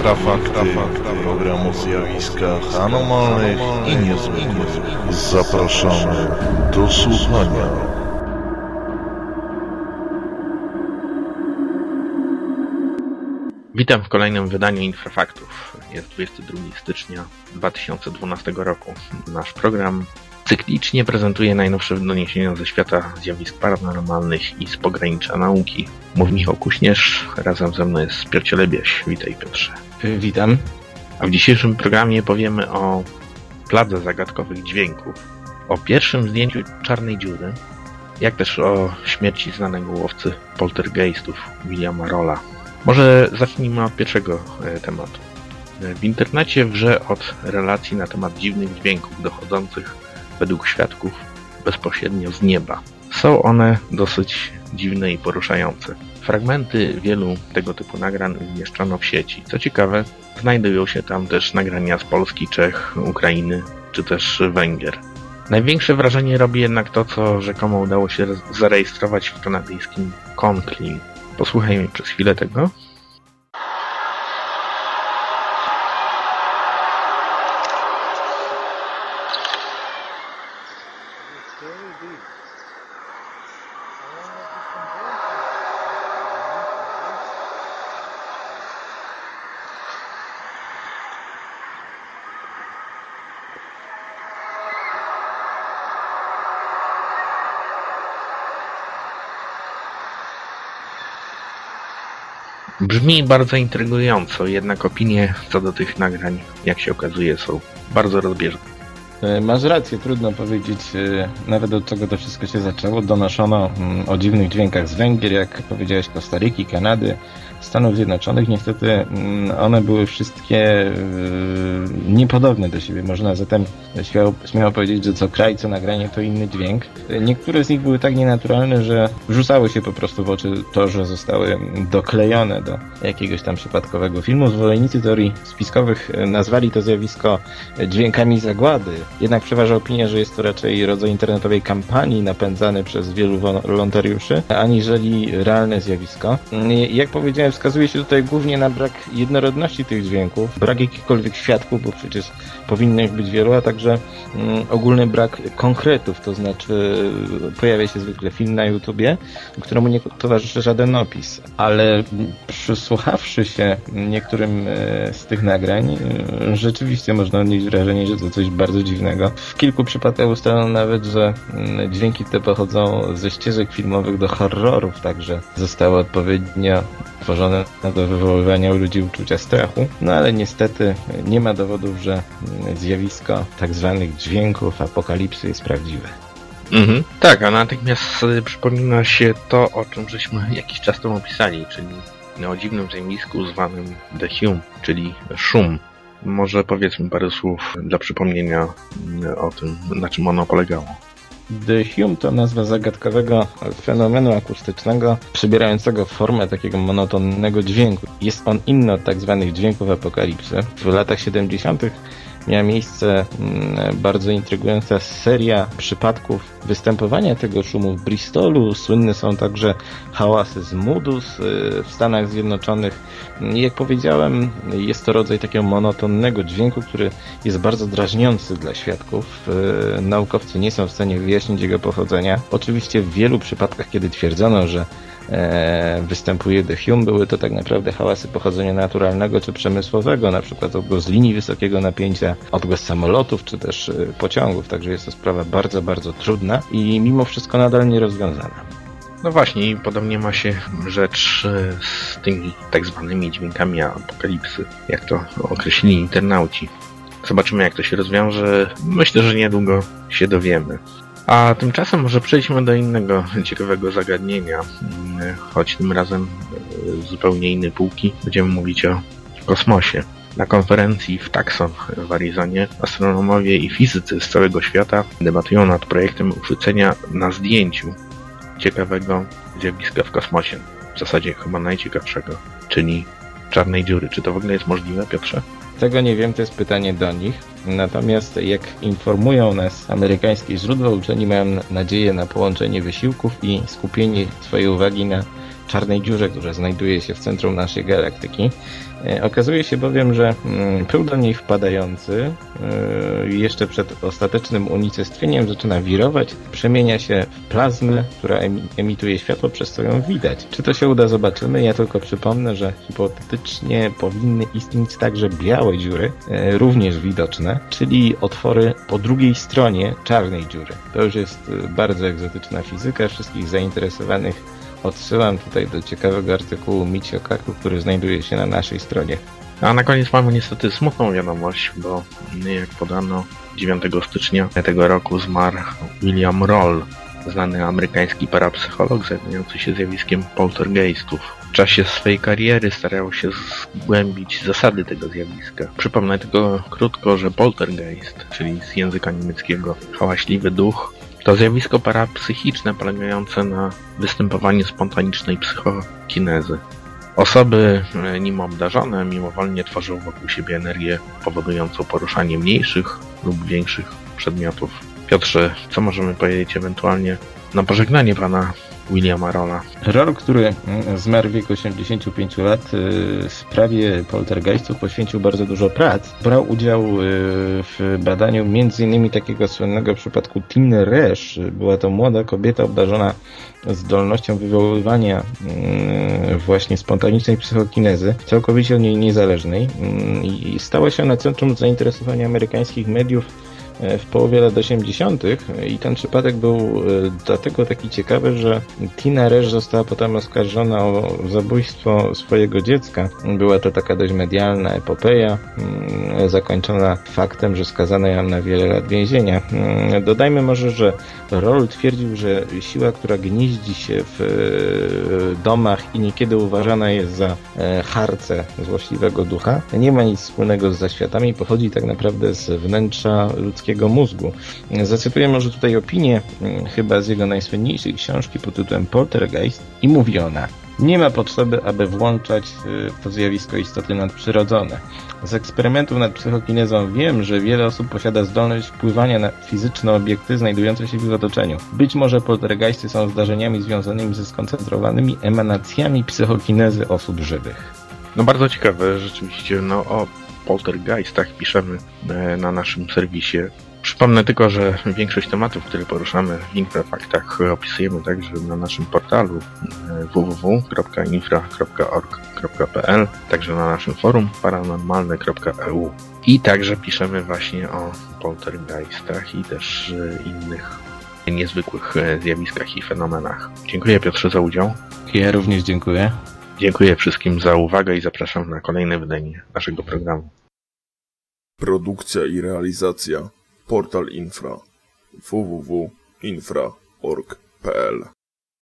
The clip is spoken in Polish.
Infrafakty, program o zjawiskach anomalnych i niezwykłych. Zapraszamy do słuchania. Witam w kolejnym wydaniu Infrafaktów. Jest 22 stycznia 2012 roku. Nasz program cyklicznie prezentuje najnowsze doniesienia ze świata zjawisk paranormalnych i z pogranicza nauki. Mówi Michał Kuśnierz, razem ze mną jest Piotr Cielebiaś. Witaj Piotrze. Witam. A w dzisiejszym programie powiemy o pladze zagadkowych dźwięków, o pierwszym zdjęciu czarnej dziury, jak też o śmierci znanego łowcy poltergeistów Williama Rolla. Może zacznijmy od pierwszego e, tematu. W internecie wrze od relacji na temat dziwnych dźwięków dochodzących według świadków bezpośrednio z nieba. Są one dosyć dziwne i poruszające. Fragmenty wielu tego typu nagrań umieszczono w sieci. Co ciekawe, znajdują się tam też nagrania z Polski, Czech, Ukrainy czy też Węgier. Największe wrażenie robi jednak to, co rzekomo udało się zarejestrować w kanadyjskim Conclean. Posłuchajmy przez chwilę tego. Brzmi bardzo intrygująco, jednak opinie co do tych nagrań, jak się okazuje, są bardzo rozbieżne. E, masz rację, trudno powiedzieć e, nawet od czego to wszystko się zaczęło. Donoszono mm, o dziwnych dźwiękach z Węgier, jak powiedziałeś, Kostaryki, Kanady, Stanów Zjednoczonych. Niestety mm, one były wszystkie e, niepodobne do siebie. Można zatem śmiało, śmiało powiedzieć, że co kraj, co nagranie to inny dźwięk. Niektóre z nich były tak nienaturalne, że rzucały się po prostu w oczy to, że zostały doklejone do jakiegoś tam przypadkowego filmu. Zwolennicy teorii spiskowych nazwali to zjawisko dźwiękami zagłady. Jednak przeważa opinia, że jest to raczej rodzaj internetowej kampanii napędzany przez wielu wolontariuszy, aniżeli realne zjawisko. Jak powiedziałem, wskazuje się tutaj głównie na brak jednorodności tych dźwięków, brak jakichkolwiek świadków, bo przecież powinno ich być wielu, a także mm, ogólny brak konkretów, to znaczy pojawia się zwykle film na YouTubie, któremu nie towarzyszy żaden opis, ale przysłuchawszy się niektórym e, z tych nagrań, e, rzeczywiście można odnieść wrażenie, że to coś bardzo dziwnego. W kilku przypadkach ustalono nawet, że mm, dźwięki te pochodzą ze ścieżek filmowych do horrorów, także zostały odpowiednio tworzone do wywoływania u ludzi uczucia strachu. No ale niestety nie ma dowodów, że zjawisko tak zwanych dźwięków apokalipsy jest prawdziwe. Mhm. Tak, a natychmiast przypomina się to, o czym żeśmy jakiś czas temu opisali, czyli o dziwnym zjawisku zwanym The Hum, czyli szum. Może powiedzmy parę słów dla przypomnienia o tym, na czym ono polegało. The Hume to nazwa zagadkowego fenomenu akustycznego, przybierającego formę takiego monotonnego dźwięku. Jest on inny od tak zwanych dźwięków apokalipsy. W latach 70 miała miejsce mm, bardzo intrygująca seria przypadków występowania tego szumu w Bristolu. Słynne są także hałasy z Moodus y, w Stanach Zjednoczonych. Jak powiedziałem, jest to rodzaj takiego monotonnego dźwięku, który jest bardzo drażniący dla świadków. Y, naukowcy nie są w stanie wyjaśnić jego pochodzenia. Oczywiście w wielu przypadkach, kiedy twierdzono, że występuje The Hume, były to tak naprawdę hałasy pochodzenia naturalnego czy przemysłowego, na przykład odgłos linii wysokiego napięcia, odgłos samolotów czy też e, pociągów, także jest to sprawa bardzo, bardzo trudna i mimo wszystko nadal nierozwiązana. No właśnie, podobnie ma się rzecz e, z tymi tak zwanymi dźwiękami apokalipsy, jak to określili internauci. Zobaczymy, jak to się rozwiąże. Myślę, że niedługo się dowiemy. A tymczasem może przejdźmy do innego ciekawego zagadnienia, choć tym razem z zupełnie innej półki. Będziemy mówić o kosmosie. Na konferencji w Tucson w Arizonie astronomowie i fizycy z całego świata debatują nad projektem uchwycenia na zdjęciu ciekawego zjawiska w kosmosie. W zasadzie chyba najciekawszego, czyli czarnej dziury. Czy to w ogóle jest możliwe, Piotrze? Tego nie wiem, to jest pytanie do nich. Natomiast jak informują nas amerykańskie źródła, uczeni mają nadzieję na połączenie wysiłków i skupienie swojej uwagi na czarnej dziurze, która znajduje się w centrum naszej galaktyki. E, okazuje się bowiem, że mm, pył do niej wpadający e, jeszcze przed ostatecznym unicestwieniem zaczyna wirować, przemienia się w plazmę, która emituje światło, przez co ją widać. Czy to się uda, zobaczymy. Ja tylko przypomnę, że hipotetycznie powinny istnieć także białe dziury, e, również widoczne, czyli otwory po drugiej stronie czarnej dziury. To już jest bardzo egzotyczna fizyka. Wszystkich zainteresowanych Odsyłam tutaj do ciekawego artykułu Michio Kaku, który znajduje się na naszej stronie. A na koniec mamy niestety smutną wiadomość, bo jak podano 9 stycznia tego roku zmarł William Roll, znany amerykański parapsycholog zajmujący się zjawiskiem poltergeistów. W czasie swojej kariery starał się zgłębić zasady tego zjawiska. Przypomnę tylko krótko, że poltergeist, czyli z języka niemieckiego hałaśliwy duch, to zjawisko parapsychiczne polegające na występowaniu spontanicznej psychokinezy. Osoby e, nim obdarzone mimowolnie tworzą wokół siebie energię powodującą poruszanie mniejszych lub większych przedmiotów. Piotrze, co możemy powiedzieć ewentualnie na pożegnanie pana Williama Rolla. Roll, który mm, zmarł w wieku 85 lat, y, w sprawie poltergeistów poświęcił bardzo dużo prac. Brał udział y, w badaniu m.in. takiego słynnego przypadku Tiny Resch. Była to młoda kobieta obdarzona zdolnością wywoływania mm, właśnie spontanicznej psychokinezy, całkowicie od niej niezależnej mm, i stała się ona centrum zainteresowania amerykańskich mediów w połowie lat 80. i ten przypadek był e, dlatego taki ciekawy, że Tina Reż została potem oskarżona o zabójstwo swojego dziecka. Była to taka dość medialna epopeja, mm, zakończona faktem, że skazano ją na wiele lat więzienia. Mm, dodajmy może, że Roll twierdził, że siła, która gnieździ się w e, domach i niekiedy uważana jest za harce złośliwego ducha, nie ma nic wspólnego z zaświatami, pochodzi tak naprawdę z wnętrza ludzkiego ludzkiego mózgu. Zacytuję może tutaj opinię, mm, chyba z jego najsłynniejszej książki pod tytułem Poltergeist i mówi ona nie ma potrzeby, aby włączać y, to zjawisko istoty nadprzyrodzone. Z eksperymentów nad psychokinezą wiem, że wiele osób posiada zdolność wpływania na fizyczne obiekty znajdujące się w ich otoczeniu. Być może poltergeisty są zdarzeniami związanymi ze skoncentrowanymi emanacjami psychokinezy osób żywych. No bardzo ciekawe, rzeczywiście. No o poltergeistach piszemy e, na naszym serwisie. Przypomnę tylko, że większość tematów, które poruszamy w Infrafaktach opisujemy także na naszym portalu e, www.infra.org.pl, także na naszym forum paranormalne.eu i także piszemy właśnie o poltergeistach i też e, innych niezwykłych zjawiskach i fenomenach. Dziękuję Piotrze za udział. Ja również dziękuję. Dziękuję wszystkim za uwagę i zapraszam na kolejne wydanie naszego programu. Produkcja i realizacja Portal Infra www.infra.org.pl